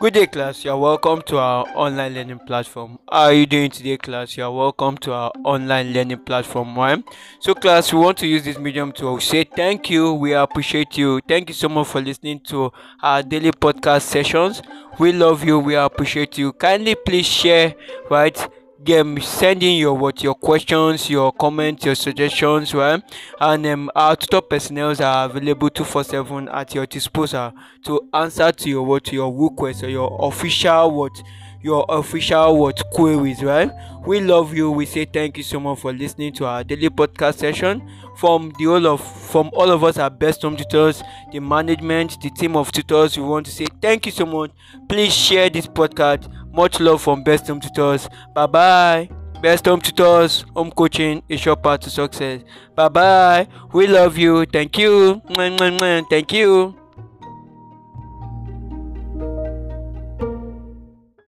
Good day, class. You are welcome to our online learning platform. How are you doing today, class? You are welcome to our online learning platform. Why? So, class, we want to use this medium to say thank you. We appreciate you. Thank you so much for listening to our daily podcast sessions. We love you. We appreciate you. Kindly please share, right? Them sending your what your questions your comments your suggestions right and um, our tutor personnel are available 247 at your disposal to answer to your what your requests or your official what your official what queries right? We love you. We say thank you so much for listening to our daily podcast session. From the all of from all of us at best home tutors the management the team of tutors we want to say thank you so much. Please share this podcast. Much love from best home tutors. Bye bye best home tutors home coaching is your path to success. Bye bye we love you. Thank you. Thank you